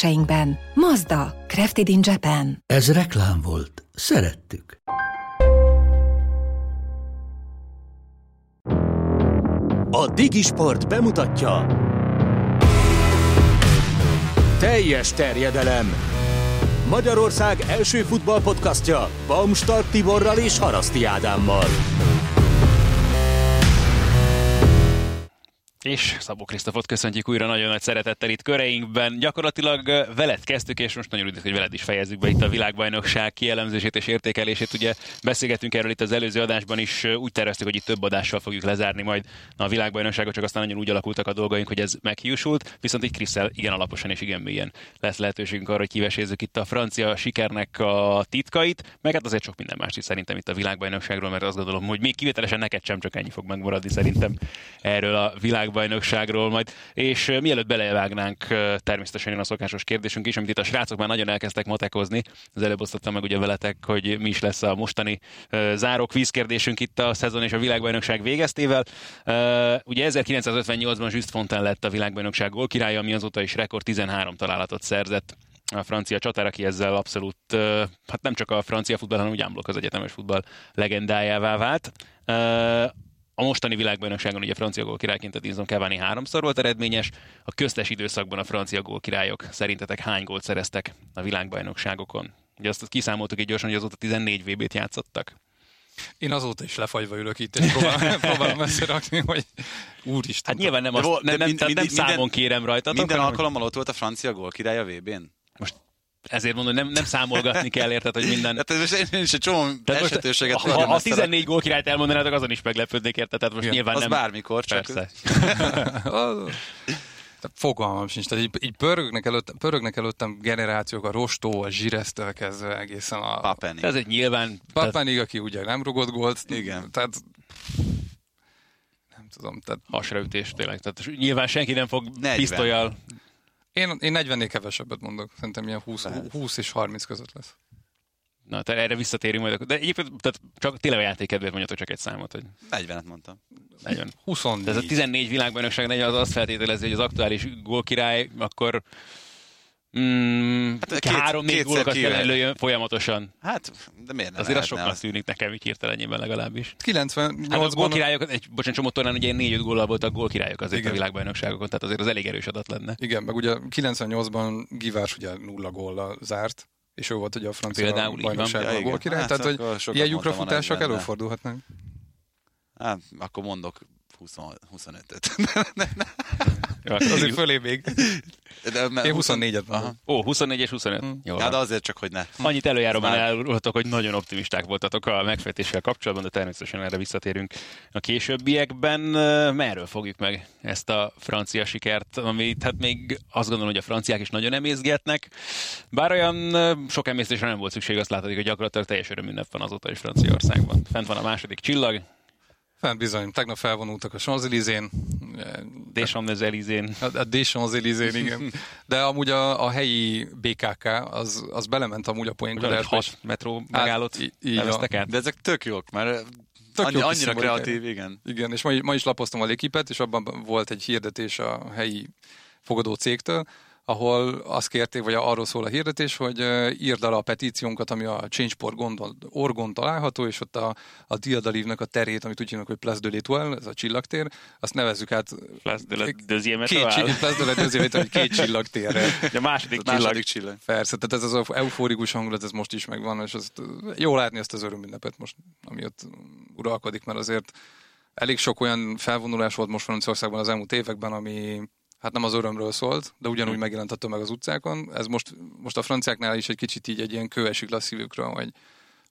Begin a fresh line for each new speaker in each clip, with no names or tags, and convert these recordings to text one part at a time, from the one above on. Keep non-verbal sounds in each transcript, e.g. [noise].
kereskedéseinkben. Mazda, Crafted in Japan.
Ez reklám volt. Szerettük.
A Digisport bemutatja Teljes terjedelem Magyarország első futballpodcastja Baumstark Tiborral és Haraszti Ádámmal.
És Szabó Krisztofot köszöntjük újra nagyon nagy szeretettel itt köreinkben. Gyakorlatilag veled kezdtük, és most nagyon üdvözlök, hogy veled is fejezzük be itt a világbajnokság kielemzését és értékelését. Ugye beszélgettünk erről itt az előző adásban is, úgy terveztük, hogy itt több adással fogjuk lezárni majd a világbajnokságot, csak aztán nagyon úgy alakultak a dolgaink, hogy ez meghiúsult. Viszont itt Kriszel igen alaposan és igen mélyen lesz lehetőségünk arra, hogy kivesézzük itt a francia sikernek a titkait, meg hát azért sok minden más is szerintem itt a világbajnokságról, mert azt gondolom, hogy még kivételesen neked sem csak ennyi fog megmaradni szerintem erről a világ világbajnokságról majd. És mielőtt belevágnánk, természetesen jön a szokásos kérdésünk is, amit itt a srácok már nagyon elkezdtek matekozni. Az előbb osztottam meg ugye veletek, hogy mi is lesz a mostani záró kérdésünk itt a szezon és a világbajnokság végeztével. Ugye 1958-ban Just Fontaine lett a világbajnokság gólkirálya, ami azóta is rekord 13 találatot szerzett a francia csatár, aki ezzel abszolút, hát nem csak a francia futball, hanem úgy az egyetemes futball legendájává vált. A mostani világbajnokságon ugye francia gól királyként a Dinson Cavani háromszor volt eredményes. A köztes időszakban a francia gól királyok szerintetek hány gólt szereztek a világbajnokságokon? Ugye azt kiszámoltuk így gyorsan, hogy azóta 14 VB-t játszottak.
Én azóta is lefagyva ülök itt, és próbálom, [laughs] próbálom összerakni, hogy úristen.
Hát nyilván nem, azt, nem, nem, nem, nem számon kérem rajta.
Minden alkalommal ott volt a francia gól király a VB-n?
Most ezért mondom, nem, nem számolgatni kell, érted, hogy minden...
Hát ez én is egy csomó esetőséget
Ha, ha, a 14 gól királyt elmondanátok, azon is meglepődnék, érted? Tehát most ja, nyilván
az
nem...
bármikor, csak...
Persze. [laughs]
Fogalmam sincs. Tehát így, így pörögnek, előttem, pörögnek előttem generációk, a Rostó, a Zsiresztől kezdve egészen a...
Papenig.
Ez egy nyilván...
Papenig, aki ugye nem rugott gólt.
Igen.
Tehát nem tudom. Tehát...
Hasraütés tényleg. Tehát nyilván senki nem fog pisztolyal
én, én 40-nél kevesebbet mondok. Szerintem ilyen 20, 20 és 30 között lesz.
Na, te erre visszatérünk majd. De egyébként tehát csak tényleg a játékedvéért mondjatok csak egy számot. Hogy...
40-et mondtam.
40.
24.
ez a 14 világbajnokság 40 az azt feltételezi, hogy az aktuális gólkirály akkor Mm, hát két, három-négy gólokat kell előjön folyamatosan.
Hát, de miért nem
Azért az sokkal az... tűnik nekem így hirtelenjében legalábbis.
98
hát a gólkirályok, egy, bocsánat, csomó tornán ugye 4-5 góllal voltak gólkirályok azért Igen. a világbajnokságokon, tehát azért az elég erős adat lenne.
Igen, meg ugye 98-ban Givás ugye nulla góllal zárt, és ő volt ugye a francia bajnokságban a gólkirály, hát, tehát hogy ilyen lyukrafutások előfordulhatnak.
Hát, akkor mondok 20, 25-öt. [laughs]
Jó, azért fölé még. De, mert Én 24-et
mondom. Ó, 24 és 25. Hmm.
Jó, hát azért csak, hogy ne.
Annyit előjáróban elróltatok, hogy nagyon optimisták voltatok a megfejtéssel kapcsolatban, de természetesen erre visszatérünk a későbbiekben. Merről fogjuk meg ezt a francia sikert, amit hát még azt gondolom, hogy a franciák is nagyon emészgetnek. Bár olyan sok emésztésre nem volt szükség, azt látod, hogy gyakorlatilag teljes öröm van azóta is Franciaországban. Fent van a második csillag,
Fent bizony, tegnap felvonultak a Champs-Élysén.
Deschamps-Élysén.
A, Deschamps-Élysén, igen. De amúgy a, a helyi BKK, az, az belement amúgy a poénba.
Ugyan, hat metró megállott hát, neveztek át.
De ezek tök jók, mert tök annyi, annyira kreatív, igen.
Igen, és ma, ma is lapoztam a légkipet, és abban volt egy hirdetés a helyi fogadó cégtől, ahol azt kérték, vagy arról szól a hirdetés, hogy írd el a petíciónkat, ami a Change.org orgon található, és ott a, a Diadalívnak a terét, amit úgy hívnak, hogy Place de l'Étoile, ez a csillagtér, azt nevezzük át
Place de la Deuxième
két, Place de la Deuxième hogy két csillagtérre. [laughs]
A második
csillag. Második csillag.
Persze, tehát ez az eufórikus hangulat, ez most is megvan, és azt, jó látni ezt az örömünnepet most, ami ott uralkodik, mert azért elég sok olyan felvonulás volt most Franciaországban az elmúlt években, ami hát nem az örömről szólt, de ugyanúgy hm. megjelent a tömeg az utcákon. Ez most, most a franciáknál is egy kicsit így egy ilyen kő esik le a szívükről, hogy,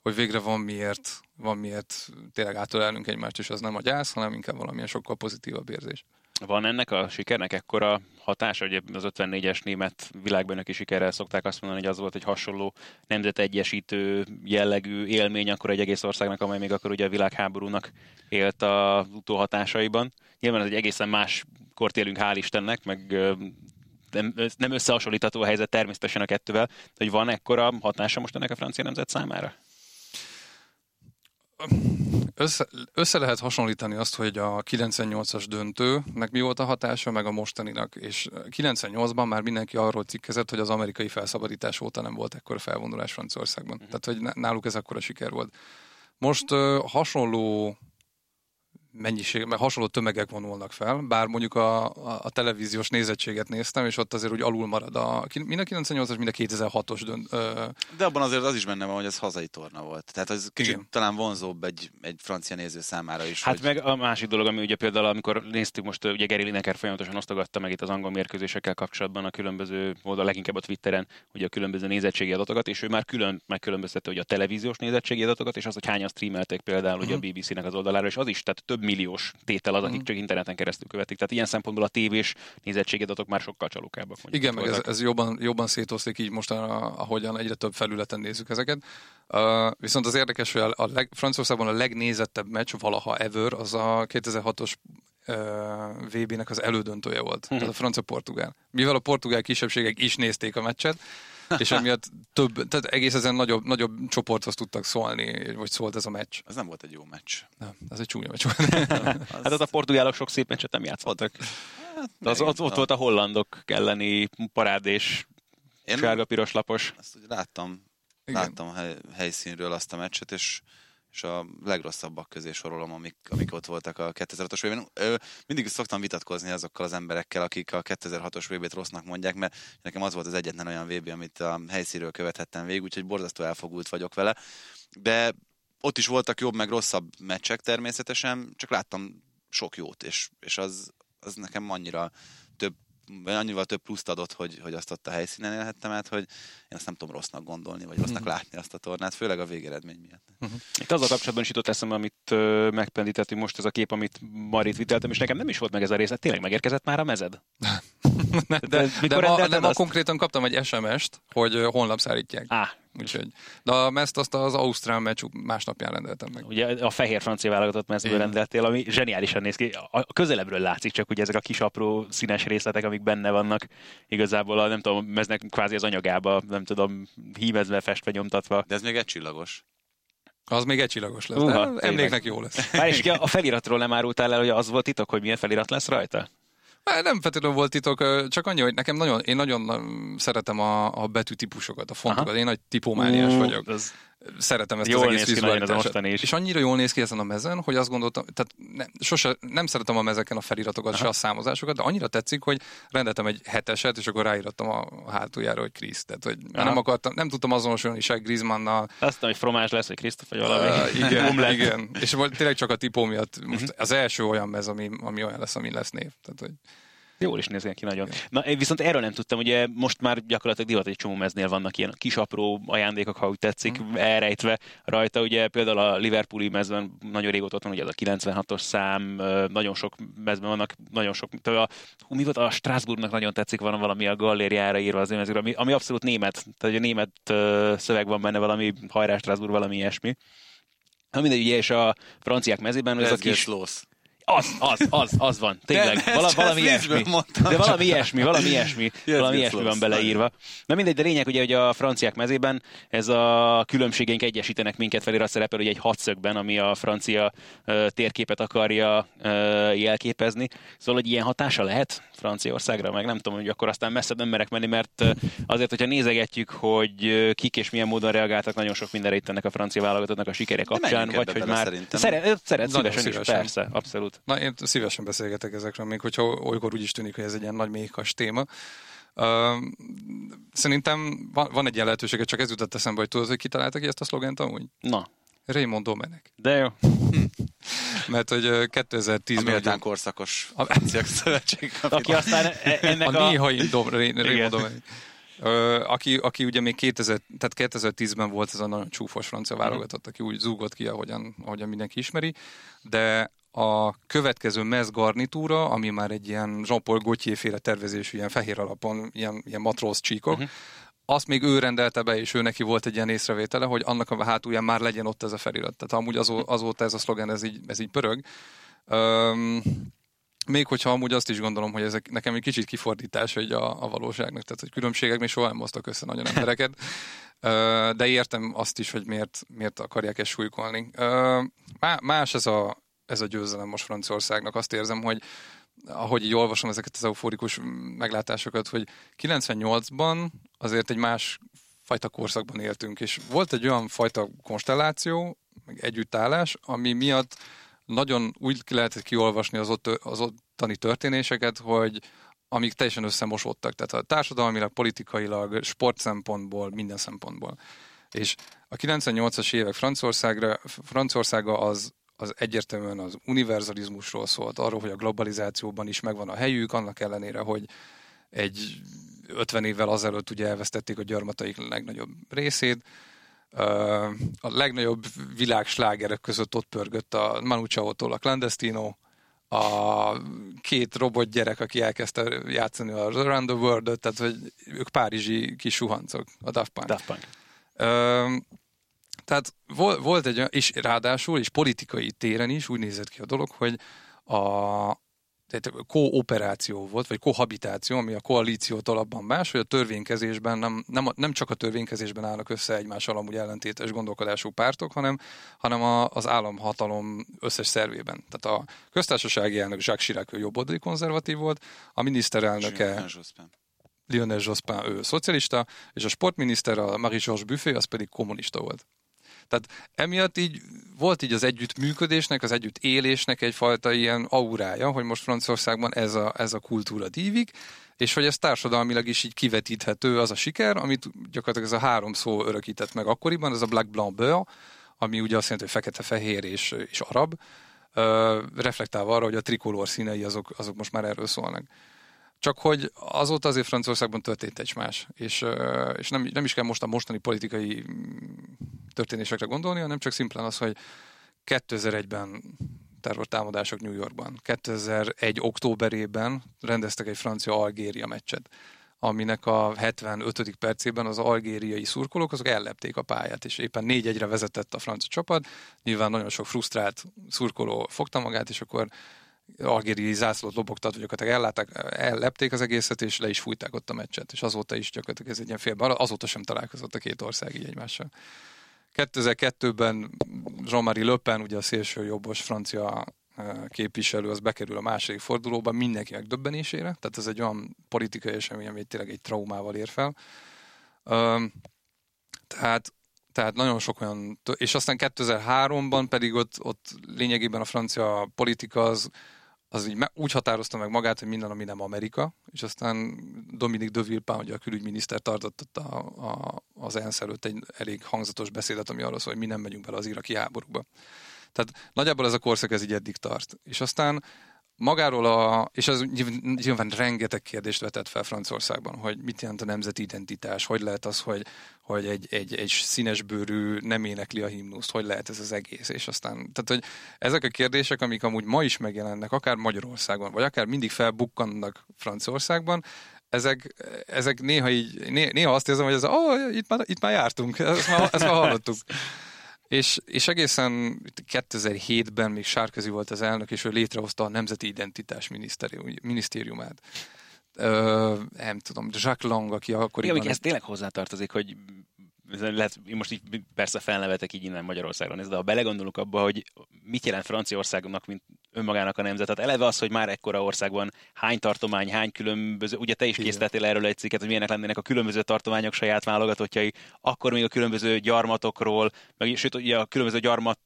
hogy végre van miért, van miért tényleg átölelnünk egymást, és az nem a gyász, hanem inkább valamilyen sokkal pozitívabb érzés.
Van ennek a sikernek ekkora hatása, hogy az 54-es német világbajnoki sikerrel szokták azt mondani, hogy az volt egy hasonló nemzetegyesítő jellegű élmény akkor egy egész országnak, amely még akkor ugye a világháborúnak élt a utóhatásaiban. Nyilván ez egy egészen más kort élünk, hál' Istennek, meg nem, összehasonlítható a helyzet természetesen a kettővel, hogy van ekkora hatása most ennek a francia nemzet számára?
Össze, össze lehet hasonlítani azt, hogy a 98-as döntőnek mi volt a hatása, meg a mostaninak, és 98-ban már mindenki arról cikkezett, hogy az amerikai felszabadítás óta nem volt ekkor felvonulás Franciaországban. Uh-huh. Tehát, hogy náluk ez akkor a siker volt. Most uh, hasonló mennyiség, mert hasonló tömegek vonulnak fel, bár mondjuk a, a, a televíziós nézettséget néztem, és ott azért úgy alul marad. A, mind a 98-as, mind a 2006-os dönt. Ö...
De abban azért az is benne van, hogy ez hazai torna volt. Tehát az kicsit Igen. talán vonzóbb egy, egy francia néző számára is.
Hát
hogy...
meg a másik dolog, ami ugye például, amikor néztük most, ugye Geri Lineker folyamatosan osztogatta meg itt az angol mérkőzésekkel kapcsolatban a különböző oldal, leginkább a Twitteren, ugye a különböző nézettségi adatokat, és ő már külön megkülönböztette hogy a televíziós nézettségi adatokat, és az, hogy hányan streamelték például ugye a mhm. BBC-nek az oldalára, és az is, tehát több milliós tétel az, akik mm. csak interneten keresztül követik. Tehát ilyen szempontból a tévés nézettségedatok már sokkal csalókábbak.
Igen, meg ez, ez, jobban, jobban szétoszlik így most, ahogyan egyre több felületen nézzük ezeket. Uh, viszont az érdekes, hogy a, a leg, Franciaországban a legnézettebb meccs valaha ever, az a 2006-os VB-nek az elődöntője volt, uh-huh. tehát a francia-portugál. Mivel a portugál kisebbségek is nézték a meccset, és emiatt több, tehát egész ezen nagyobb, nagyobb csoporthoz tudtak szólni, vagy szólt ez a meccs.
Ez nem volt egy jó meccs.
Nem, ez egy csúnya meccs volt. [laughs]
hát az a portugálok sok szép meccset nem játszottak. Hát, De az, ott, ott volt a hollandok elleni parád és sárga-piros lapos.
Ezt úgy láttam, Igen. láttam hely, helyszínről azt a meccset, és és a legrosszabbak közé sorolom, amik, amik ott voltak a 2006-os vb Mindig szoktam vitatkozni azokkal az emberekkel, akik a 2006-os vb rossznak mondják, mert nekem az volt az egyetlen olyan VB, amit a helyszínről követhettem végig, úgyhogy borzasztó elfogult vagyok vele. De ott is voltak jobb, meg rosszabb meccsek természetesen, csak láttam sok jót, és, és az, az nekem annyira több annyival több pluszt adott, hogy, hogy azt ott a helyszínen élhettem át, hogy én azt nem tudom rossznak gondolni, vagy rossznak uh-huh. látni azt a tornát, főleg a végeredmény miatt.
Uh-huh. Itt azzal kapcsolatban is jutott eszembe, amit uh, megpendítettünk most ez a kép, amit Marit viteltem, és nekem nem is volt meg ez a része. Tényleg megérkezett már a mezed? [laughs]
de, de, de, de ma, de ma konkrétan kaptam egy SMS-t, hogy holnap szállítják.
Ah,
Úgyhogy, de a mezt azt az Ausztrál meccs másnapján rendeltem meg.
Ugye a fehér francia válogatott mezből rendeltél, ami zseniálisan néz ki. A közelebbről látszik csak ugye ezek a kis apró színes részletek, amik benne vannak. Igazából a, nem tudom, meznek kvázi az anyagába, nem tudom, hímezve, festve, nyomtatva.
De ez még egy csillagos.
Az még egy csillagos lesz. Uh, emléknek jó lesz.
Már és a feliratról nem árultál el, hogy az volt titok, hogy milyen felirat lesz rajta?
Nem feltétlenül volt titok, csak annyi, hogy nekem nagyon, én nagyon szeretem a, a betűtípusokat, a fontokat. Aha. Én nagy tipómániás vagyok. Az szeretem ezt
jól
az egész
vizualitást.
És annyira jól néz ki ezen a mezen, hogy azt gondoltam, tehát nem, sose, nem szeretem a mezeken a feliratokat, Aha. se a számozásokat, de annyira tetszik, hogy rendeltem egy heteset, és akkor ráírtam a hátuljára, hogy Krisz. Tehát, hogy nem akartam, nem tudtam azonosulni se Griezmannnal.
Azt hogy fromás lesz, hogy Krisztof, vagy valami.
Uh, igen, [laughs] igen. És tényleg csak a tipó miatt most uh-huh. az első olyan mez, ami, ami olyan lesz, ami lesz név. Tehát, hogy
Jól is néz ki nagyon. Na, viszont erről nem tudtam, ugye most már gyakorlatilag divat egy csomó meznél vannak ilyen kis apró ajándékok, ha úgy tetszik, mm. elrejtve rajta. Ugye például a Liverpooli mezben nagyon régóta ott van, ugye az a 96-os szám, nagyon sok mezben vannak, nagyon sok, a, hú, mi volt a Strasbourgnak nagyon tetszik, van valami a gallériára írva az mezőre, ami, ami abszolút német, tehát a német szöveg van benne, valami hajrá Strasbourg, valami ilyesmi. Na mindegy, ugye, és a franciák mezében ez a kis... Loss. Az, az, az, az van, tényleg. De, Vala, valami ilyesmi. De valami ilyesmi, valami ilyesmi, valami ilyesmi van beleírva. Na mindegy, de lényeg ugye, hogy a franciák mezében ez a különbségeink egyesítenek minket felirat szerepel, hogy egy hatszögben, ami a francia uh, térképet akarja uh, jelképezni. Szóval, hogy ilyen hatása lehet Franciaországra, meg nem tudom, hogy akkor aztán messze nem merek menni, mert uh, azért, hogyha nézegetjük, hogy kik és milyen módon reagáltak, nagyon sok mindenre itt ennek a francia válogatottnak a sikere kapcsán, vagy hogy már szeret, szeret szívesen, szívesen is, persze, abszolút.
Na, én szívesen beszélgetek ezekről, még hogyha olykor úgy is tűnik, hogy ez egy ilyen nagy méhkas téma. Uh, szerintem van, van egy ilyen lehetőség, csak ez jutott eszembe, hogy tudod, hogy kitaláltak ki ezt a szlogent amúgy?
Na.
Raymond Domenek.
De jó. [laughs]
Mert hogy 2010-ben... A
méltán korszakos a szövetség.
Aki aztán e- [laughs] ennek
a... A néhai Dom, Raymond Domenek. Aki, aki ugye még 2000, tehát 2010-ben volt ez a nagyon csúfos francia válogatott, aki úgy zúgott ki, ahogyan, ahogyan mindenki ismeri, de a következő mez garnitúra, ami már egy ilyen Jean-Paul Gaultier féle tervezésű, ilyen fehér alapon, ilyen, ilyen matróz csíkok, uh-huh. azt még ő rendelte be, és ő neki volt egy ilyen észrevétele, hogy annak a hátulján már legyen ott ez a felirat. Tehát amúgy azó, azóta ez a szlogen, ez így, ez így pörög. Um, még hogyha amúgy azt is gondolom, hogy ezek nekem egy kicsit kifordítás hogy a, a valóságnak, tehát hogy különbségek még soha nem hoztak össze nagyon [laughs] embereket, de értem azt is, hogy miért, miért akarják ezt súlykolni. Más ez a, ez a győzelem most Franciaországnak, azt érzem, hogy ahogy így olvasom ezeket az euforikus meglátásokat, hogy 98-ban azért egy más fajta korszakban éltünk, és volt egy olyan fajta konstelláció, meg együttállás, ami miatt nagyon úgy lehetett kiolvasni az, ott, az ottani történéseket, hogy amik teljesen összemosódtak. Tehát a társadalmilag, politikailag, sport szempontból, minden szempontból. És a 98-as évek Franciaországra, Franciaországa az, az egyértelműen az univerzalizmusról szólt, arról, hogy a globalizációban is megvan a helyük, annak ellenére, hogy egy 50 évvel azelőtt ugye elvesztették a gyarmataik legnagyobb részét, a legnagyobb világslágerek között ott pörgött a Manu Chao-tól a Clandestino, a két robot gyerek, aki elkezdte játszani a Around the world tehát hogy ők párizsi kis suhancok, a Daft Punk.
Daft Punk.
Tehát volt egy, és ráadásul, és politikai téren is úgy nézett ki a dolog, hogy a, tehát kooperáció volt, vagy kohabitáció, ami a koalíciótól abban más, hogy a törvénykezésben nem, nem, nem csak a törvénykezésben állnak össze egymással amúgy ellentétes gondolkodású pártok, hanem, hanem a, az államhatalom összes szervében. Tehát a köztársasági elnök Jacques Chirac ő jobboldali konzervatív volt, a miniszterelnöke Lionel Jospin ő szocialista, és a sportminiszter, a Marie-Georges Buffet, az pedig kommunista volt. Tehát emiatt így volt így az együttműködésnek, az együtt élésnek egyfajta ilyen aurája, hogy most Franciaországban ez a, ez a kultúra dívik, és hogy ez társadalmilag is így kivetíthető az a siker, amit gyakorlatilag ez a három szó örökített meg akkoriban, ez a Black Blanc Beurre, ami ugye azt jelenti, hogy fekete-fehér és, és arab, reflektálva arra, hogy a trikolor színei azok, azok most már erről szólnak. Csak hogy azóta azért Franciaországban történt egy más, és, és nem, nem is kell most a mostani politikai történésekre gondolni, hanem csak szimplán az, hogy 2001-ben terrortámadások New Yorkban. 2001. októberében rendeztek egy francia-algéria meccset, aminek a 75. percében az algériai szurkolók azok ellepték a pályát, és éppen 4-1-re vezetett a francia csapat. Nyilván nagyon sok frusztrált szurkoló fogta magát, és akkor algériai zászlót lobogtat, hogy gyakorlatilag ellátták, ellepték az egészet, és le is fújták ott a meccset, és azóta is gyakorlatilag ez egy ilyen félben, azóta sem találkozott a két ország így egymással. 2002-ben Jean-Marie Le Pen, ugye a szélső jobbos francia képviselő, az bekerül a második fordulóba mindenkinek döbbenésére, tehát ez egy olyan politikai esemény, ami tényleg egy traumával ér fel. Tehát tehát nagyon sok olyan, és aztán 2003-ban pedig ott, ott lényegében a francia politika az az így úgy határozta meg magát, hogy minden, ami nem Amerika, és aztán Dominique de Villepin, ugye a külügyminiszter tartott a, a, az ENSZ előtt egy elég hangzatos beszédet, ami arról szól, hogy mi nem megyünk bele az iraki háborúba. Tehát nagyjából ez a korszak ez így eddig tart. És aztán magáról a, és az nyilván rengeteg kérdést vetett fel Franciaországban, hogy mit jelent a nemzeti identitás, hogy lehet az, hogy, hogy egy, egy, egy színesbőrű nem énekli a himnuszt, hogy lehet ez az egész, és aztán, tehát hogy ezek a kérdések, amik amúgy ma is megjelennek, akár Magyarországon, vagy akár mindig felbukkannak Franciaországban, ezek, ezek néha így, néha azt érzem, hogy ez, oh, itt, már, itt már jártunk, ezt már, ezt már hallottuk. [laughs] És, és egészen 2007-ben még Sárközi volt az elnök, és ő létrehozta a Nemzeti Identitás Minisztériumát. Ö, nem tudom, Jacques Lang, aki akkoriban...
Igen, ez tényleg hozzátartozik, hogy lehet, most így persze felnevetek így innen Magyarországon, de ha belegondolunk abba, hogy mit jelent Franciaországnak, mint önmagának a nemzet. Tehát eleve az, hogy már ekkora országban hány tartomány, hány különböző, ugye te is készítettél erről egy cikket, hogy milyenek lennének a különböző tartományok saját válogatottjai, akkor még a különböző gyarmatokról, meg sőt, ugye a különböző gyarmat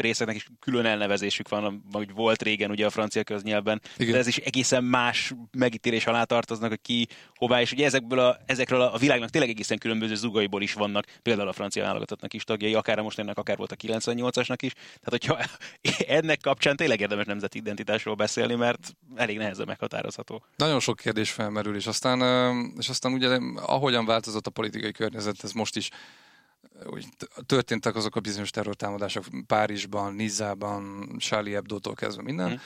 részeknek is külön elnevezésük van, vagy volt régen ugye a francia köznyelben, Igen. de ez is egészen más megítélés alá tartoznak, hogy ki hová, és ugye ezekből a, ezekről a világnak tényleg egészen különböző zugaiból is vannak, például a francia válogatottnak is tagjai, akár a mostanának, akár volt a 98-asnak is. Tehát, hogyha [laughs] ennek kapcsán tényleg érdemes nemzeti identitásról beszélni, mert elég nehezen meghatározható.
Nagyon sok kérdés felmerül, és aztán, és aztán ugye ahogyan változott a politikai környezet, ez most is úgy történtek azok a bizonyos terrortámadások Párizsban, Nizában, Charlie Hebdo-tól kezdve minden, mm.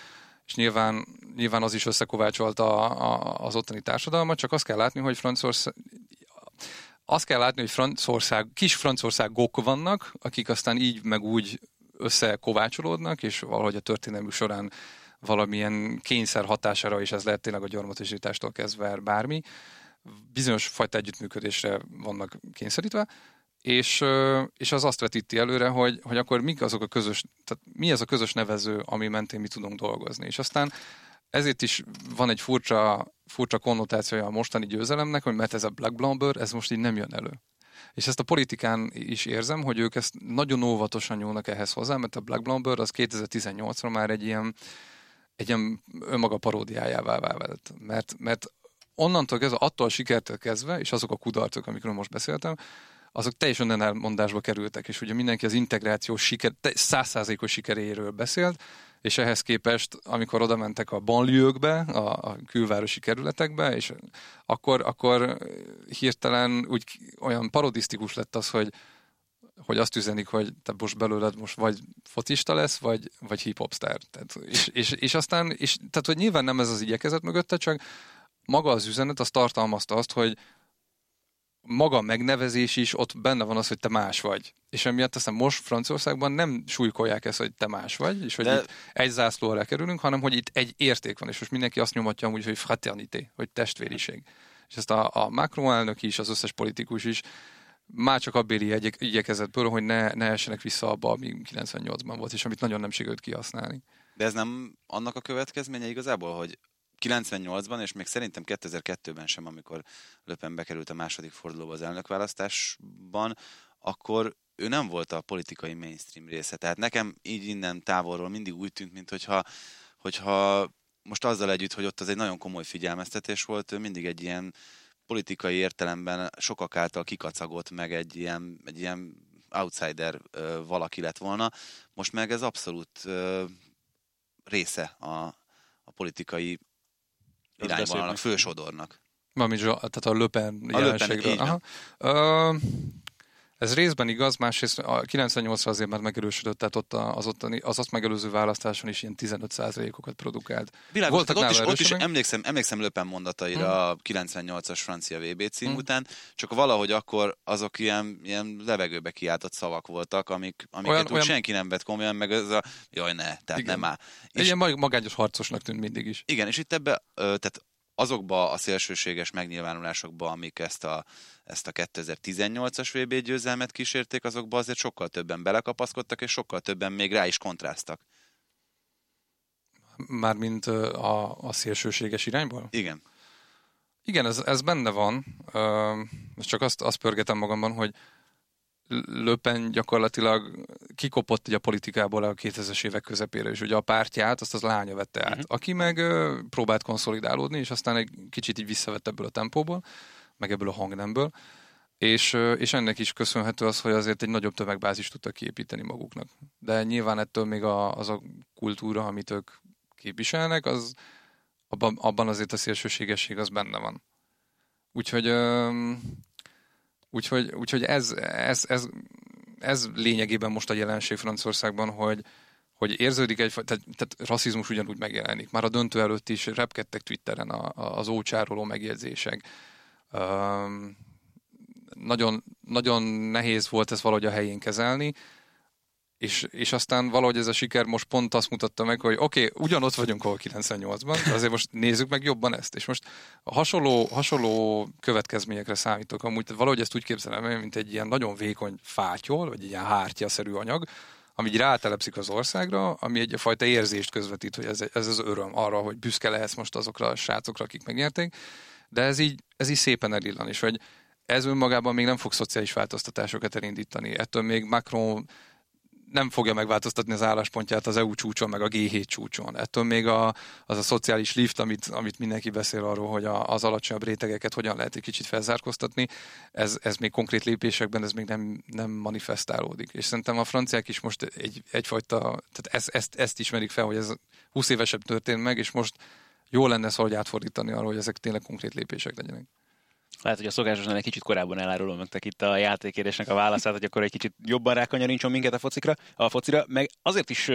és nyilván, nyilván az is összekovácsolta a, a, az ottani társadalmat, csak azt kell látni, hogy Franciaország azt kell látni, hogy Franciaország, kis Franciaországok vannak, akik aztán így meg úgy összekovácsolódnak, és valahogy a történelmük során valamilyen kényszer hatására, és ez lehet tényleg a gyarmatosítástól kezdve bármi, bizonyos fajta együttműködésre vannak kényszerítve, és, és az azt vetíti előre, hogy, hogy akkor mik azok a közös, tehát mi ez a közös nevező, ami mentén mi tudunk dolgozni. És aztán ezért is van egy furcsa, furcsa konnotációja a mostani győzelemnek, hogy mert ez a Black Blumber, ez most így nem jön elő. És ezt a politikán is érzem, hogy ők ezt nagyon óvatosan nyúlnak ehhez hozzá, mert a Black Blumber az 2018-ra már egy ilyen, egy ilyen önmaga paródiájává vált. Mert, mert onnantól kezdve, attól a sikertől kezdve, és azok a kudarcok, amikről most beszéltem, azok teljesen elmondásba kerültek, és ugye mindenki az integrációs siker, százszázalékos sikeréről beszélt, és ehhez képest, amikor oda mentek a banlieukbe, a, a külvárosi kerületekbe, és akkor, akkor hirtelen úgy olyan parodisztikus lett az, hogy hogy azt üzenik, hogy te most belőled most vagy fotista lesz, vagy, vagy hip-hop sztár. Tehát, és, és, és, aztán, és, tehát, hogy nyilván nem ez az igyekezet mögötte, csak maga az üzenet, az tartalmazta azt, hogy maga a megnevezés is, ott benne van az, hogy te más vagy. És emiatt aztán most Franciaországban nem súlykolják ezt, hogy te más vagy, és hogy De... itt egy zászló alá kerülünk, hanem hogy itt egy érték van, és most mindenki azt nyomatja amúgy, hogy fraternité, hogy testvériség. És ezt a, a Macron elnök is, az összes politikus is már csak abbéli egy, igyekezetből, hogy ne, ne essenek vissza abba, ami 98-ban volt, és amit nagyon nem sikerült kihasználni.
De ez nem annak a következménye igazából, hogy 98-ban, és még szerintem 2002-ben sem, amikor Löpen bekerült a második fordulóba az elnökválasztásban, akkor ő nem volt a politikai mainstream része. Tehát nekem így innen távolról mindig úgy tűnt, mint hogyha, hogyha most azzal együtt, hogy ott az egy nagyon komoly figyelmeztetés volt, ő mindig egy ilyen politikai értelemben sokak által kikacagott meg egy ilyen, egy ilyen outsider ö, valaki lett volna. Most meg ez abszolút ö, része a, a politikai irányvonalnak, fősodornak.
Mami, tehát a Löpen jelenségről. Ez részben igaz, másrészt a 98-ra azért már megerősödött, tehát ott az, ottani, az azt megelőző választáson is ilyen 15%-okat produkált.
Világos, Voltak ott, is, ott is emlékszem, emlékszem Löpen mondataira hmm. a 98-as francia VB cím hmm. után, csak valahogy akkor azok ilyen, ilyen levegőbe kiáltott szavak voltak, amik, amiket olyan, úgy olyan... senki nem vett komolyan, meg ez a jaj ne, tehát igen. nem áll.
És, ilyen magányos harcosnak tűnt mindig is.
Igen, és itt ebbe, tehát azokba a szélsőséges megnyilvánulásokba, amik ezt a, ezt a 2018-as VB győzelmet kísérték, azokba azért sokkal többen belekapaszkodtak, és sokkal többen még rá is kontráztak.
Mármint a, a szélsőséges irányból?
Igen.
Igen, ez, ez benne van. Csak azt, azt pörgetem magamban, hogy Löpen gyakorlatilag kikopott a politikából a 2000-es évek közepére, és ugye a pártját azt az lánya vette át, uh-huh. aki meg ö, próbált konszolidálódni, és aztán egy kicsit így visszavett ebből a tempóból, meg ebből a hangnemből, és, ö, és ennek is köszönhető az, hogy azért egy nagyobb tömegbázist tudtak kiépíteni maguknak. De nyilván ettől még a, az a kultúra, amit ők képviselnek, az abban, abban azért a szélsőségesség az benne van. Úgyhogy ö, Úgyhogy, úgyhogy ez, ez, ez, ez lényegében most a jelenség Franciaországban, hogy, hogy érződik egy, tehát, tehát rasszizmus ugyanúgy megjelenik. Már a döntő előtt is repkedtek Twitteren a, a, az ócsároló megjegyzések. Um, nagyon, nagyon nehéz volt ez valahogy a helyén kezelni, és, és aztán valahogy ez a siker most pont azt mutatta meg, hogy oké, okay, ugyanott vagyunk, ahol 98-ban, de azért most nézzük meg jobban ezt. És most a hasonló, hasonló következményekre számítok. Amúgy valahogy ezt úgy képzelem, mint egy ilyen nagyon vékony fátyol, vagy egy ilyen hártyaszerű anyag, ami így rátelepszik az országra, ami egyfajta érzést közvetít, hogy ez, ez az öröm arra, hogy büszke lehetsz most azokra a srácokra, akik megnyerték, de ez így, ez így szépen elillan, és hogy ez önmagában még nem fog szociális változtatásokat elindítani. Ettől még Macron nem fogja megváltoztatni az álláspontját az EU csúcson, meg a G7 csúcson. Ettől még a, az a szociális lift, amit, amit mindenki beszél arról, hogy a, az alacsonyabb rétegeket hogyan lehet egy kicsit felzárkóztatni, ez, ez még konkrét lépésekben ez még nem, nem manifestálódik. És szerintem a franciák is most egy, egyfajta, tehát ezt, ezt, ezt ismerik fel, hogy ez 20 évesebb történt meg, és most jó lenne szóval átfordítani arra, hogy ezek tényleg konkrét lépések legyenek.
Lehet, hogy a szokásosan egy kicsit korábban elárulom nektek itt a játékérésnek a válaszát, hogy akkor egy kicsit jobban rákanyarincson minket a focikra, a focira. Meg azért is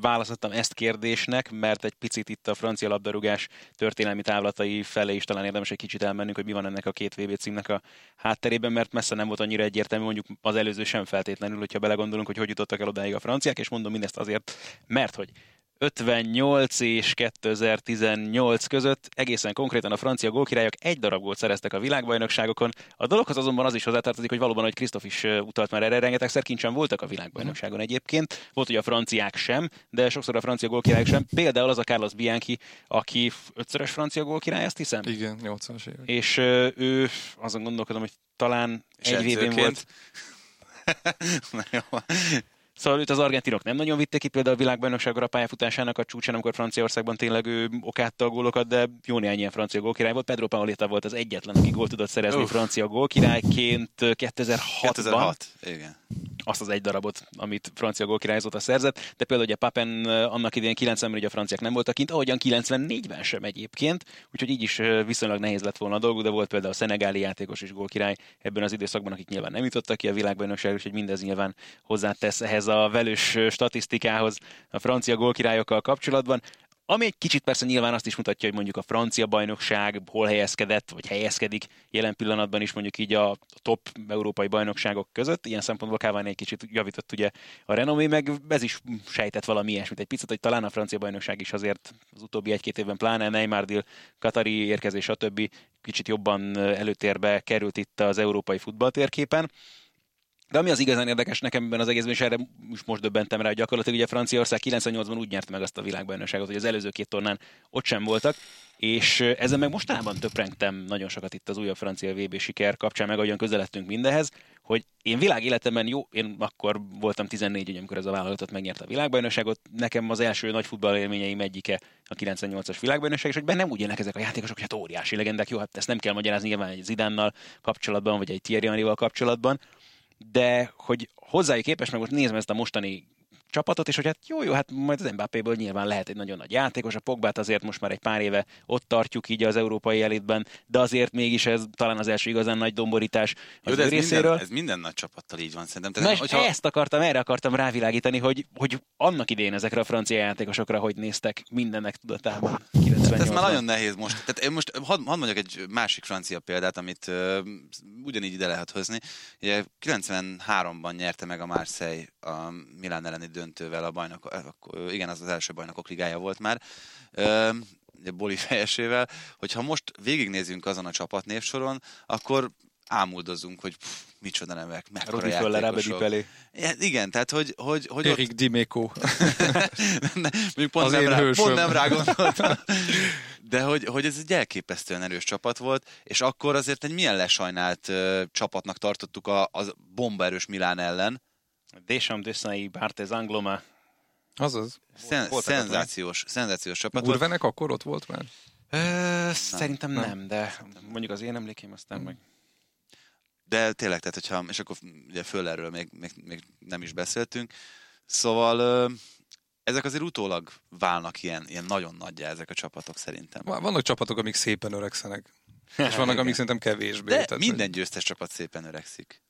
választottam ezt kérdésnek, mert egy picit itt a francia labdarúgás történelmi távlatai felé is talán érdemes egy kicsit elmennünk, hogy mi van ennek a két VB címnek a hátterében, mert messze nem volt annyira egyértelmű, mondjuk az előző sem feltétlenül, hogyha belegondolunk, hogy hogy jutottak el odáig a franciák, és mondom mindezt azért, mert hogy 58 és 2018 között egészen konkrétan a francia gólkirályok egy darab gólt szereztek a világbajnokságokon. A dologhoz azonban az is hozzátartozik, hogy valóban, hogy Krisztof is utalt már erre, rengeteg kincsen voltak a világbajnokságon egyébként. Volt, hogy a franciák sem, de sokszor a francia gólkirályok sem. Például az a Carlos Bianchi, aki ötszörös francia gólkirály, azt hiszem.
Igen, 80-as évek.
És ő, azon gondolkodom, hogy talán egy vb volt. [laughs] [laughs] [laughs] Na jó. Szóval őt az argentinok nem nagyon vitték ki például a világbajnokságra a pályafutásának a csúcsán, amikor Franciaországban tényleg ő a gólokat, de jó néhány ilyen francia gólkirály volt. Pedro Paoletta volt az egyetlen, aki gólt tudott szerezni Uf. francia gólkirályként 2006-ban. 2006,
igen.
Azt az egy darabot, amit francia gólkirályzóta szerzett, de például ugye Papen annak idején 90-ben ugye a franciák nem voltak kint, ahogyan 94-ben sem egyébként, úgyhogy így is viszonylag nehéz lett volna a dolguk, de volt például a szenegáli játékos is gólkirály ebben az időszakban, akik nyilván nem jutottak ki a világbajnokságra, úgyhogy mindez nyilván hozzátesz ehhez a velős statisztikához a francia gólkirályokkal kapcsolatban. Ami egy kicsit persze nyilván azt is mutatja, hogy mondjuk a francia bajnokság hol helyezkedett, vagy helyezkedik jelen pillanatban is mondjuk így a top európai bajnokságok között. Ilyen szempontból Cavani egy kicsit javított ugye a renomé, meg ez is sejtett valami ilyesmit egy picit, hogy talán a francia bajnokság is azért az utóbbi egy-két évben pláne Neymar deal, Katari érkezés, stb. kicsit jobban előtérbe került itt az európai futballtérképen. De ami az igazán érdekes nekem ebben az egészben, és erre most, döbbentem rá, hogy gyakorlatilag ugye Franciaország 98-ban úgy nyerte meg azt a világbajnokságot, hogy az előző két tornán ott sem voltak, és ezzel meg mostanában töprengtem nagyon sokat itt az újabb francia VB siker kapcsán, meg ahogyan közeledtünk mindenhez, hogy én világéletemben jó, én akkor voltam 14, amikor ez a vállalatot megnyerte a világbajnokságot, nekem az első nagy futball élményeim egyike a 98-as világbajnokság, és hogy bennem úgy élnek ezek a játékosok, hogy hát óriási legendák, jó, hát ezt nem kell magyarázni nyilván egy Zidánnal kapcsolatban, vagy egy Thierry kapcsolatban, de hogy hozzájuk képes, meg most nézem ezt a mostani csapatot, és hogy hát jó, jó, hát majd az Mbappéből nyilván lehet egy nagyon nagy játékos, a Pogbát azért most már egy pár éve ott tartjuk így az európai elitben, de azért mégis ez talán az első igazán nagy domborítás az jó, de
ez
részéről.
Minden, ez minden nagy csapattal így van szerintem.
Tehát, Na, hogyha... ezt akartam, erre akartam rávilágítani, hogy, hogy annak idén ezekre a francia játékosokra hogy néztek mindennek tudatában.
Hát ez már nagyon nehéz most. Tehát én most hadd had mondjak egy másik francia példát, amit uh, ugyanígy ide lehet hozni. Ugye 93-ban nyerte meg a Marseille a Milán elleni döntővel a bajnok, igen, az az első bajnokok ligája volt már, Boli fejesével, hogyha most végignézünk azon a csapatnévsoron, akkor ámuldozunk, hogy pff, micsoda nevek, mekkora Rudi játékosok.
Föller,
igen, tehát hogy... hogy, hogy
Erik ott... Dimeco. [laughs]
ne, pont, nem rá, pont nem rá gondoltam. De hogy, hogy ez egy elképesztően erős csapat volt, és akkor azért egy milyen lesajnált uh, csapatnak tartottuk a, a bombaerős Milán ellen,
Deschamps, Desailly, Barthez, Angloma.
Azaz.
Szen- szenzációs, szenzációs csapat.
Urvenek akkor ott volt már?
Ö, szerintem nem, nem, de mondjuk az én emlékeim aztán hmm. meg.
De tényleg, tehát hogyha, és akkor ugye Föllerről még, még, még nem is beszéltünk, szóval ezek azért utólag válnak ilyen, ilyen nagyon nagyja ezek a csapatok szerintem.
Vannak csapatok, amik szépen öregszenek. [laughs] És vannak, amik szerintem kevésbé.
De tehát, minden győztes csapat szépen öregszik.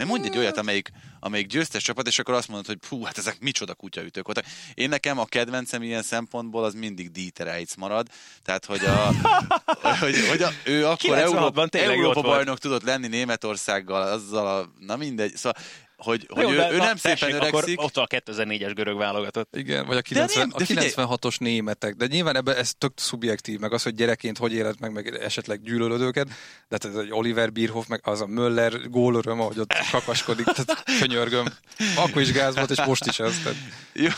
Mert mondj egy olyat, amelyik, amelyik győztes csapat, és akkor azt mondod, hogy hú, hát ezek micsoda kutyaütők voltak. Én nekem a kedvencem ilyen szempontból az mindig Dieter Eitz marad. Tehát, hogy, a, [laughs] hogy, hogy a, ő akkor Európa, Európa bajnok tudott lenni Németországgal, azzal a, na mindegy. Szóval hogy, hogy Jó, ő, ő nem tessék, szépen öregszik.
Akkor ott a 2004-es görög válogatott.
Igen, vagy a, 90, nem, a 96-os németek. De nyilván ebben ez tök szubjektív, meg az, hogy gyerekként hogy élet meg, meg esetleg gyűlölöd őket. De tehát egy Oliver Bierhoff, meg az a Möller gólöröm, ahogy ott kakaskodik, tehát könyörgöm. Akkor is gáz volt, és most is az. Tehát... Jó.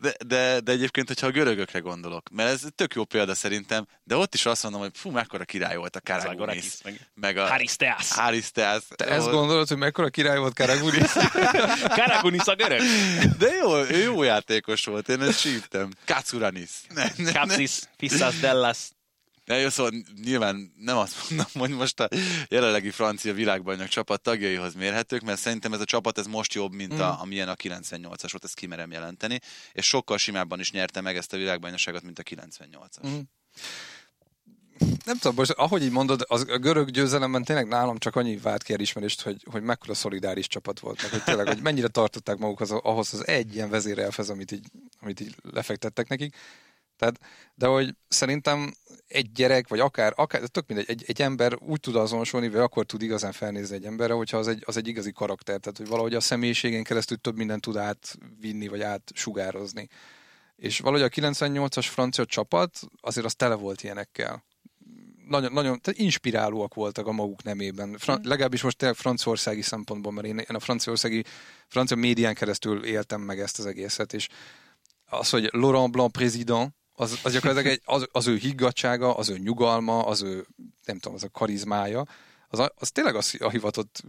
De, de, de, egyébként, hogyha a görögökre gondolok, mert ez tök jó példa szerintem, de ott is azt mondom, hogy fú, mekkora király volt a Karagunis.
Meg, meg a Haristeas.
Haristeas.
Te ezt gondolod, hogy mekkora király volt Karagunis? [laughs]
Karagunis a görög.
De jó, ő jó játékos volt, én ezt sírtam. Katsuranis.
Kapsis, Fissas Dellas.
Ja, jó, szóval nyilván nem azt mondom, hogy most a jelenlegi francia világbajnok csapat tagjaihoz mérhetők, mert szerintem ez a csapat ez most jobb, mint a, mm. amilyen a 98-as volt, ezt kimerem jelenteni, és sokkal simábban is nyerte meg ezt a világbajnokságot, mint a 98-as. Mm
nem tudom, most ahogy így mondod, az, a görög győzelemben tényleg nálam csak annyi vált ki elismerést, hogy, hogy mekkora szolidáris csapat volt, meg hogy tényleg, hogy mennyire tartották magukhoz ahhoz az egy ilyen vezérelfez, amit így, amit így lefektettek nekik. Tehát, de hogy szerintem egy gyerek, vagy akár, akár tök mindegy, egy, egy ember úgy tud azonosulni, vagy akkor tud igazán felnézni egy emberre, hogyha az egy, az egy igazi karakter, tehát hogy valahogy a személyiségén keresztül több mindent tud átvinni, vagy átsugározni. És valahogy a 98-as francia csapat azért az tele volt ilyenekkel. Nagyon, nagyon tehát inspirálóak voltak a maguk nemében. Fra- mm. Legalábbis most tényleg franciaországi szempontból, mert én, én a franciaországi, francia médián keresztül éltem meg ezt az egészet, és az, hogy Laurent Blanc président, az, az gyakorlatilag egy, az, az ő higgadsága, az ő nyugalma, az ő, nem tudom, az a karizmája, az, az tényleg az a hivatott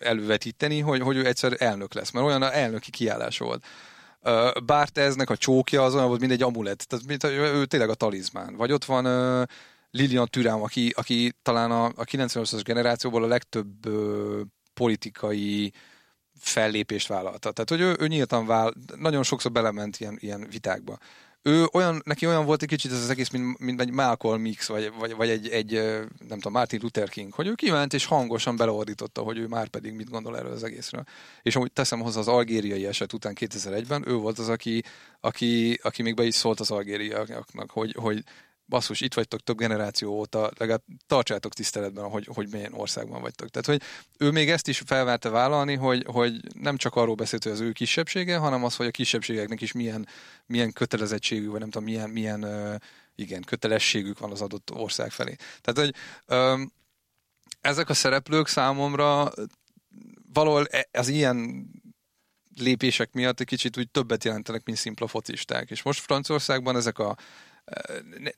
elővetíteni, hogy, hogy ő egyszer elnök lesz, mert olyan a elnöki kiállás volt. Bárteznek a csókja az olyan volt, mint egy amulet, tehát mint, ő tényleg a talizmán. Vagy ott van Lilian Türám, aki, aki talán a, a 98-as generációból a legtöbb uh, politikai fellépést vállalta. Tehát, hogy ő, ő nyíltan vál, nagyon sokszor belement ilyen, ilyen vitákba ő olyan, neki olyan volt egy kicsit ez az egész, mint, mint egy Malcolm X, vagy, vagy, vagy egy, egy, nem tudom, Martin Luther King, hogy ő kiment és hangosan beleordította, hogy ő már pedig mit gondol erről az egészről. És amúgy teszem hozzá az algériai eset után 2001-ben, ő volt az, aki, aki, aki még be is szólt az algériaiaknak, hogy, hogy basszus, itt vagytok több generáció óta, legalább tartsátok tiszteletben, hogy, hogy milyen országban vagytok. Tehát, hogy ő még ezt is felvárta vállalni, hogy, hogy nem csak arról beszélt, hogy az ő kisebbsége, hanem az, hogy a kisebbségeknek is milyen, milyen kötelezettségük, vagy nem tudom, milyen, milyen igen, kötelességük van az adott ország felé. Tehát, hogy öm, ezek a szereplők számomra valahol e, az ilyen lépések miatt egy kicsit úgy többet jelentenek, mint szimpla focisták. És most Franciaországban ezek a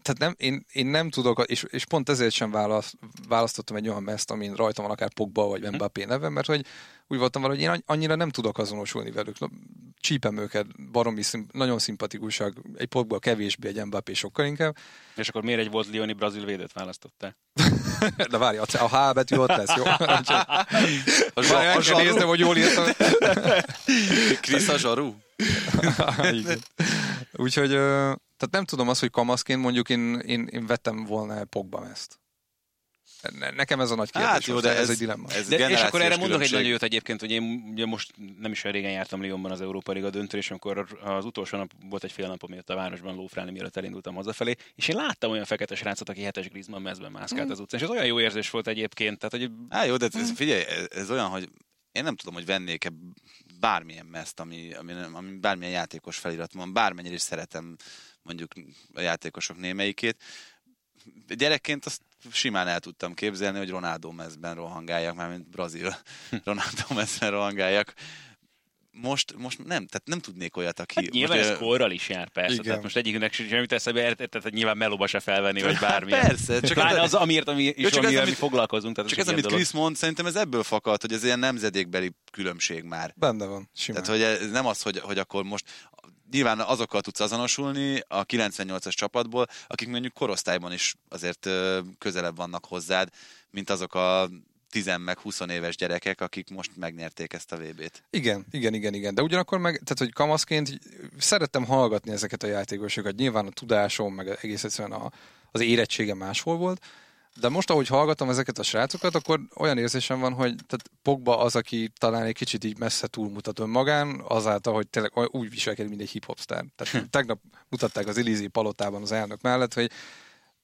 tehát nem, én, én nem tudok, és, és pont ezért sem választ, választottam egy olyan meszt, amin rajta van akár Pogba vagy mhm. Mbappé neve, mert hogy úgy voltam vele, hogy én annyira nem tudok azonosulni velük. Csípem őket, baromi, szim, nagyon szimpatikusak, egy Pogba kevésbé, egy Mbappé sokkal inkább.
És akkor miért egy volt Lioni brazil védőt választottál? [laughs]
De várj, a H betű ott lesz, jó? Most már el kell néznem, hogy jól írtam.
Krisz a zsaru? [laughs]
Úgyhogy tehát nem tudom azt, hogy kamaszként mondjuk én, én, én vettem volna Pogba ezt. Nekem ez a nagy kérdés.
Hát jó, de ez,
ez egy dilemma.
Ez de, és akkor erre mondok egy nagyon jót egyébként, hogy én ugye most nem is régen jártam Lyonban az Európa Liga döntő, és amikor az utolsó nap volt egy fél napom, miatt a városban lófrálni, mielőtt elindultam hazafelé, és én láttam olyan fekete srácot, aki hetes Griezmann mezben mászkált mm. az utcán, és ez olyan jó érzés volt egyébként. Tehát, hogy...
Á, jó, de ez, figyelj, ez, ez olyan, hogy én nem tudom, hogy vennék-e bármilyen mezt, ami, ami, ami bármilyen játékos felirat van, bármennyire is szeretem mondjuk a játékosok némelyikét. Gyerekként azt simán el tudtam képzelni, hogy Ronaldo mezben rohangáljak, már mint brazil Ronaldo mezben rohangáljak. Most, most nem, tehát nem tudnék olyat, aki...
Hát nyilván
most,
ez korral is jár, persze. Igen. Tehát most egyikünknek semmit eszembe, tehát nyilván melóba se felvenni, vagy hát bármi.
Persze.
Csak Pláne az, amiért, ami, is, csak amivel ez, mi foglalkozunk. Tehát
csak ez, amit Chris mond, szerintem ez ebből fakad, hogy ez ilyen nemzedékbeli különbség már.
Benne van, simán.
Tehát, hogy ez nem az, hogy, hogy akkor most nyilván azokkal tudsz azonosulni a 98-as csapatból, akik mondjuk korosztályban is azért közelebb vannak hozzád, mint azok a 10 meg 20 éves gyerekek, akik most megnyerték ezt a VB-t.
Igen, igen, igen, igen. De ugyanakkor meg, tehát hogy kamaszként szerettem hallgatni ezeket a játékosokat. Nyilván a tudásom, meg egész egyszerűen a, az érettsége máshol volt, de most, ahogy hallgatom ezeket a srácokat, akkor olyan érzésem van, hogy tehát Pogba az, aki talán egy kicsit így messze túlmutat önmagán, azáltal, hogy tényleg úgy viselkedik, mint egy hip-hop sztár. Tehát hm. tegnap mutatták az Elizi palotában az elnök mellett, hogy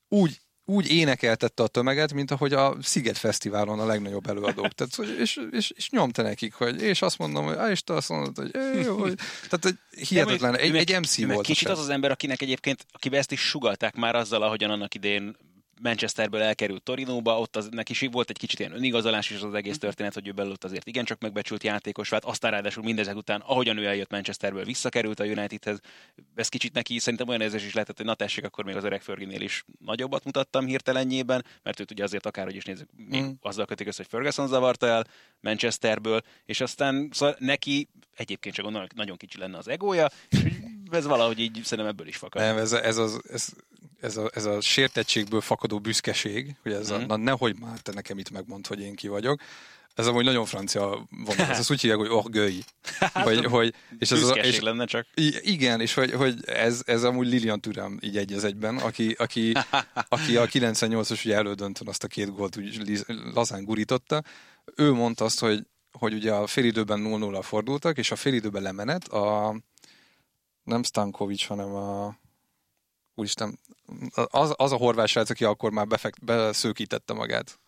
úgy úgy énekeltette a tömeget, mint ahogy a Sziget Fesztiválon a legnagyobb előadók. [laughs] Tehát, hogy, és, és, és, nyomta nekik, hogy, és azt mondom, hogy és te azt mondod, hogy, jó, hogy tehát hogy hihetetlen, egy, egy MC volt.
Kicsit az az ember, akinek egyébként, akibe ezt is sugalták már azzal, ahogyan annak idén Manchesterből elkerült Torinóba, ott az, neki volt egy kicsit ilyen önigazolás is az egész történet, hogy ő belül ott azért igencsak megbecsült játékos vált, aztán ráadásul mindezek után, ahogyan ő eljött Manchesterből, visszakerült a Unitedhez, ez kicsit neki szerintem olyan érzés is lehetett, hogy na tessék, akkor még az öreg Ferginél is nagyobbat mutattam hirtelenjében, mert őt ugye azért akárhogy is nézzük, még mm. azzal kötik össze, hogy Ferguson zavarta el Manchesterből, és aztán szóval neki egyébként csak gondolom, nagyon kicsi lenne az egója, és ez valahogy így szerintem ebből is fakad.
Nem, ez, ez, az, ez ez a, ez a sértettségből fakadó büszkeség, hogy ez mm. a,
Mhm.
na nehogy már te nekem itt megmond, hogy én ki vagyok. Ez amúgy nagyon francia vonal. Ez azt úgy hívják, hogy orgueil. [laughs] Vagy, hogy, és ez az, és,
lenne csak.
Igen, és hogy, hogy ez, ez amúgy Lilian Türem így egy az egyben, aki, aki, [laughs] aki a 98-as ugye elődöntön azt a két gólt úgy lazán gurította. Ő mondta azt, hogy, hogy ugye a félidőben 0-0 fordultak, és a félidőben lemenet a nem Stankovics, hanem a úristen, az, az a horvát srác, aki akkor már befekt, beszőkítette magát.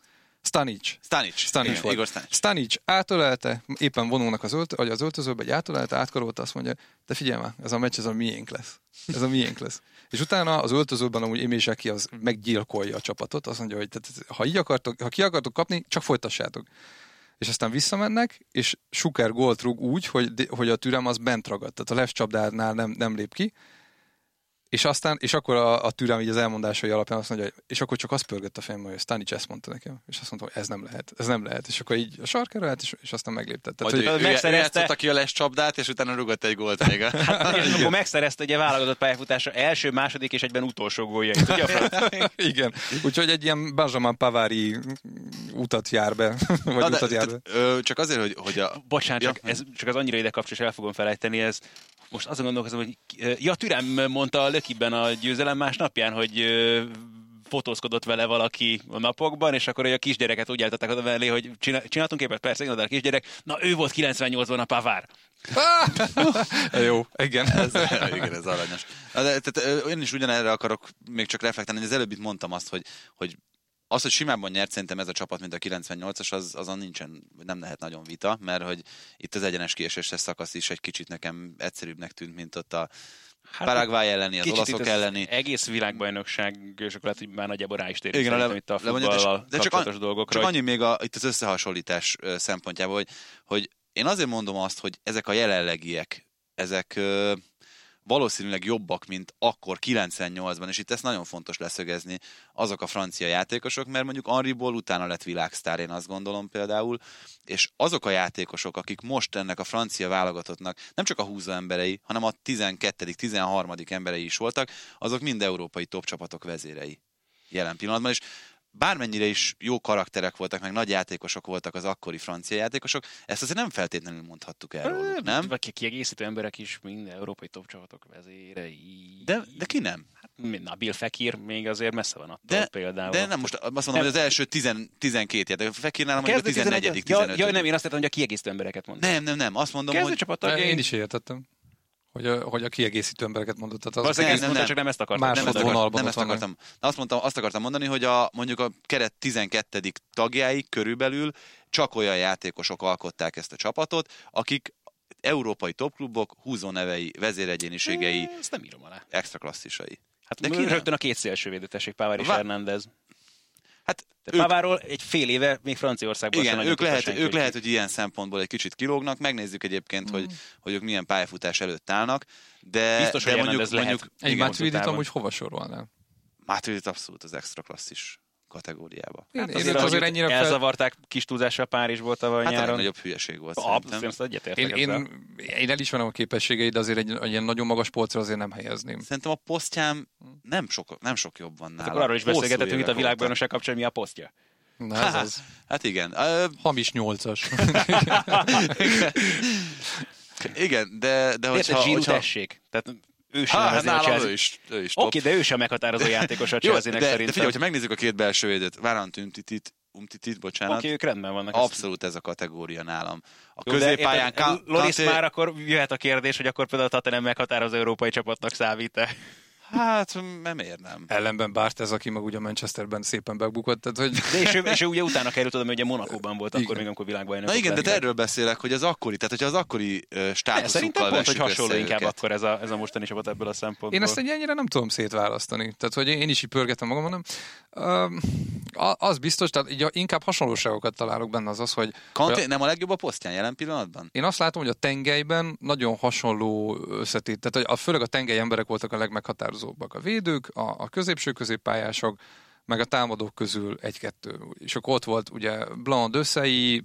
Stanic.
Stanic.
Stanic
Igen,
volt.
Igor Stanic.
Stanic átölelte, éppen vonulnak az, ölt, vagy az öltözőbe, egy átölelte, átkarolta, azt mondja, de figyelj már, ez a meccs, ez a miénk lesz. Ez a miénk lesz. És utána az öltözőben amúgy Emil Zseki az meggyilkolja a csapatot, azt mondja, hogy tehát, ha, így akartok, ha ki akartok kapni, csak folytassátok. És aztán visszamennek, és Suker gólt rúg úgy, hogy, hogy a türem az bent ragadt, tehát a left csapdánál nem, nem lép ki, és aztán, és akkor a, a türem így az elmondásai alapján azt mondja, hogy és akkor csak azt pörgött a fejembe, hogy Stanic ezt mondta nekem. És azt mondta, hogy ez nem lehet, ez nem lehet. És akkor így a sarkára állt, és, és aztán megléptett. Tehát,
Hogy
hogy,
ő, ő
megszerezte-
játszotta ki a les csapdát, és utána rugott egy gólt még.
Hát, [laughs] és akkor megszerezte egy válogatott pályafutása első, második és egyben utolsó góljait. Ugye [laughs]
igen. Úgyhogy egy ilyen Benjamin Pavári utat jár be, [laughs] vagy
Na, de,
utat jár be.
ö, csak azért, hogy, hogy a...
Bocsánat, csak,
Ja.
ez, csak az annyira ide kapcsol, és el fogom felejteni, ez most azon gondolkozom, hogy ja, Türem mondta a Lökiben a győzelem másnapján, hogy fotózkodott vele valaki a napokban, és akkor hogy a kisgyereket úgy állították oda mellé, hogy csinál, csináltunk képet, persze, de a kisgyerek, na ő volt 98-ban a Pavár. [laughs]
Jó, igen.
Ez, igen, ez aranyos. De, tehát, én is ugyanerre akarok még csak reflektálni, hogy az előbb itt mondtam azt, hogy, hogy az, hogy simában nyert szerintem ez a csapat, mint a 98-as, az, azon nincsen, nem lehet nagyon vita, mert hogy itt az egyenes kieséses szakasz is egy kicsit nekem egyszerűbbnek tűnt, mint ott a
Hát,
Paraguay elleni, az olaszok
az
elleni.
Egész világbajnokság, és akkor lehet, hogy már nagyjából rá is térünk
Igen, le-
itt a futballal
De csak,
kapcsolatos
an,
dolgokra.
csak annyi még a, itt az összehasonlítás szempontjából, hogy, hogy én azért mondom azt, hogy ezek a jelenlegiek, ezek valószínűleg jobbak, mint akkor 98-ban, és itt ezt nagyon fontos leszögezni, azok a francia játékosok, mert mondjuk Henriból utána lett világsztár, én azt gondolom például, és azok a játékosok, akik most ennek a francia válogatottnak nem csak a húzó emberei, hanem a 12., 13. emberei is voltak, azok mind európai top csapatok vezérei jelen pillanatban, és bármennyire is jó karakterek voltak, meg nagy játékosok voltak az akkori francia játékosok, ezt azért nem feltétlenül mondhattuk el róluk, nem?
Vagy kiegészítő emberek is mind európai top csapatok vezérei.
De, de ki nem?
Hát, Nabil Fekir még azért messze van attól
De,
például.
de nem, most azt mondom,
Nem.
hogy az első 10, 12 játék. Fekirnál mondjuk a
Kezdő
14
11
15
ja, ja, nem, én azt értem, hogy a kiegészítő embereket mondom.
nem, nem, nem, azt mondom,
Kezdő
hogy
csapat
Én is értettem, hogy a, hogy a kiegészítő embereket mondott. Tehát az
Valószínűleg
Nem, nem, nem.
csak nem ezt akartam.
Más
nem, ezt,
ezt
volt
akart,
vonalban
nem ezt akartam. Azt, mondtam, azt akartam mondani, hogy a, mondjuk a keret 12. tagjái körülbelül csak olyan játékosok alkották ezt a csapatot, akik európai topklubok húzónevei, vezéregyéniségei,
Ezt nem írom alá.
extra klasszisai.
Hát
De
de
ki
rögtön a két szélső védőtesség, Pavár és
Vá-
Hernández.
Ők,
Paváról egy fél éve még Franciaországban
igen, ők lehet,
senki,
ők
hogy
lehet, hogy ilyen szempontból egy kicsit kilógnak, megnézzük egyébként, hogy, hogy ők milyen pályafutás előtt állnak, de,
Biztos,
de
hogy
mondjuk,
lehet.
mondjuk
Egy
igen,
Maturidit
távon.
amúgy hova sorolnál?
Maturidit abszolút az extra klasszis kategóriába.
Én,
Hát
én
azért,
azért,
azért
ennyire fel...
elzavarták kis túlzással Párizsból tavaly
Hát a
nyáron.
legnagyobb hülyeség volt
Abszolút,
szerintem.
ezt egyetértek
Én, én, én elismerem a képességeit, de azért egy, egy ilyen nagyon magas polcra azért nem helyezném.
Szerintem a posztjám nem sok, nem sok jobb van nála.
Hát akkor arról is
Hosszú
beszélgethetünk itt a világbajnokság kapcsán, mi a posztja.
Na ez az.
Hát igen. Ö,
Hamis nyolcas. [laughs]
igen, de, de
Érted,
hogyha...
Zsíru
hogyha
tessék. Tehát ő sem
Há, hát nálam
Chelsea.
ő is, ő is.
Oké, de ő sem meghatározó játékos a
de,
Chelsea-nek
de
szerintem.
figyelj, hogyha megnézzük a két belső védőt, Várant Umtitit, Umtitit, bocsánat,
Oké, ők rendben vannak.
abszolút ez a kategória nálam. A
Jó, de
középpályán
érted,
Ka-
Loris
Kanté-
már akkor jöhet a kérdés, hogy akkor például a Tottenham meghatározó európai csapatnak számít-e.
Hát, nem miért nem?
Ellenben Bárt ez, aki meg ugye Manchesterben szépen megbukott, tehát hogy
De és ő, és ő ugye utána került oda, mert ugye Monakóban volt akkor
Igen.
még, amikor világbajnok.
Na igen, de te erről beszélek, hogy az akkori, tehát hogyha az akkori ö,
Szerintem
státuszukkal
pont, hogy hasonló inkább
őket.
akkor ez a, ez a mostani csapat ebből a szempontból.
én ezt egy ennyire nem tudom szétválasztani. Tehát, hogy én is így pörgetem magam, hanem um, az biztos, tehát így inkább hasonlóságokat találok benne az az, hogy
Kanté nem a legjobb a posztján jelen pillanatban?
Én azt látom, hogy a tengelyben nagyon hasonló összetét, tehát hogy a, főleg a tengely emberek voltak a legmeghatározóbbak. A védők, a, a középső középpályások, meg a támadók közül egy-kettő. És akkor ott volt ugye Blanc Dösszei,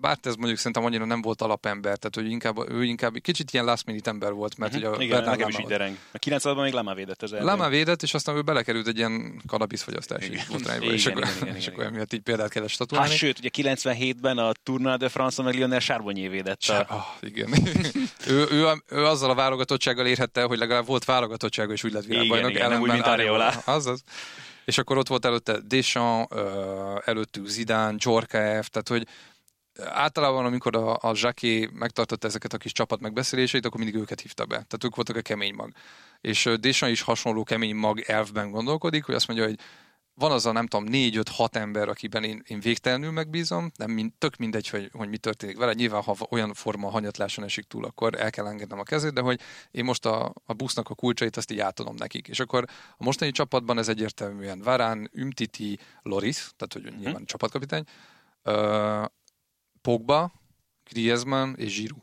bár ez mondjuk szerintem annyira nem volt alapember, tehát hogy inkább, ő inkább kicsit ilyen last minute ember volt, mert uh-huh. ugye a
Igen, nekem is így dereng. A 90 még Lama védett az
Lama védett, és aztán ő belekerült egy ilyen fogyasztási botrányba, és, akkor, igen, és akkor emiatt így példát kellett statuálni.
Hát sőt, ugye 97-ben a Tournoi de France meg Lionel Charbonnier védett. A...
Oh, igen. [laughs] ő, ő, ő, azzal a válogatottsággal érhette, hogy legalább volt válogatottsága, és úgy lett világbajnok.
Igen, igen, úgy, mint Areola.
Azaz. És akkor ott volt előtte Deschamps, előttük Zidane, Djorkaeff, tehát hogy általában, amikor a, a Zsaki megtartotta ezeket a kis csapat megbeszéléseit, akkor mindig őket hívta be. Tehát ők voltak a kemény mag. És Deschamps is hasonló kemény mag elfben gondolkodik, hogy azt mondja, hogy van az a nem tudom, négy-öt-hat ember, akiben én, én végtelenül megbízom, nem mind, tök mindegy, hogy, hogy mi történik vele. Nyilván, ha olyan forma hanyatláson esik túl, akkor el kell engednem a kezét, de hogy én most a, a busznak a kulcsait azt így átadom nekik. És akkor a mostani csapatban ez egyértelműen Varán, Ümtiti, Loris, tehát hogy nyilván uh-huh. csapatkapitány, Pogba, Griezmann és Giroud.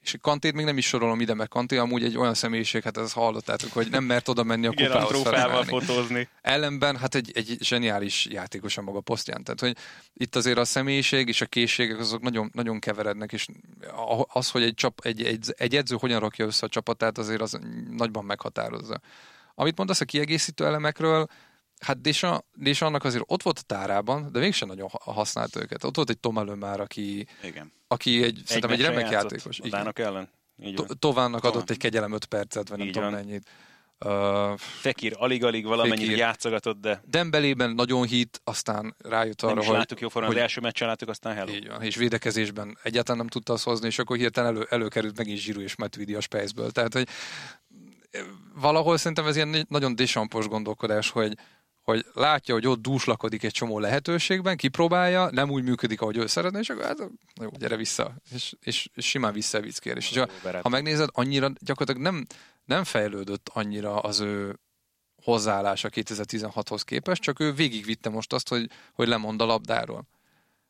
És Kantét még nem is sorolom ide, mert Kanté amúgy egy olyan személyiség, hát ezt hallottátok, hogy nem mert oda menni a
Igen, kupához fotózni.
Ellenben hát egy, egy zseniális játékos a maga posztján. Tehát, hogy itt azért a személyiség és a készségek azok nagyon, nagyon keverednek, és az, hogy egy, csap, egy, egy, egy edző hogyan rakja össze a csapatát, azért az nagyban meghatározza. Amit mondasz a kiegészítő elemekről, Hát Désa, Désa annak azért ott volt a tárában, de mégsem nagyon használt őket. Ott volt egy Tom már, aki,
Igen.
aki egy, egy szerintem egy remek játékos.
A ellen.
To- Továnnak adott egy kegyelem 5 percet, vagy nem tudom mennyit.
Uh, Fekir alig-alig valamennyit játszogatott, de...
Dembelében nagyon hit, aztán rájött arra,
nem hogy... láttuk jó formán, hogy... az első meccsen láttuk, aztán hello.
Így van, és védekezésben egyáltalán nem tudta azt hozni, és akkor hirtelen elő, előkerült megint Zsiru és Matuidi a Spaceből. Tehát, hogy valahol szerintem ez ilyen nagyon desampos gondolkodás, hogy, hogy látja, hogy ott dúslakodik egy csomó lehetőségben, kipróbálja, nem úgy működik, ahogy ő szeretne, és akkor hát, jó, gyere vissza, és, és, és simán visszavickér. És ha, ha megnézed, annyira gyakorlatilag nem, nem fejlődött annyira az ő hozzáállása 2016-hoz képest, csak ő végigvitte most azt, hogy, hogy lemond a labdáról.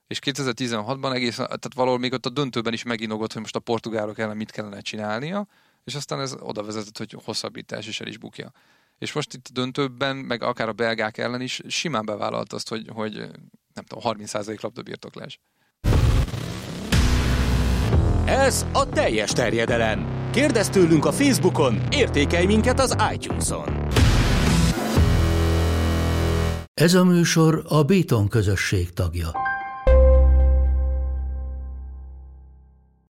És 2016-ban egész, tehát valahol még ott a döntőben is meginogott, hogy most a portugálok ellen mit kellene csinálnia, és aztán ez oda vezetett, hogy hosszabbítás is el is bukja és most itt döntőben, meg akár a belgák ellen is simán bevállalt azt, hogy, hogy nem tudom, 30% labdabirtoklás.
Ez a teljes terjedelem. Kérdezz tőlünk a Facebookon, értékelj minket az iTunes-on.
Ez a műsor a Béton közösség tagja.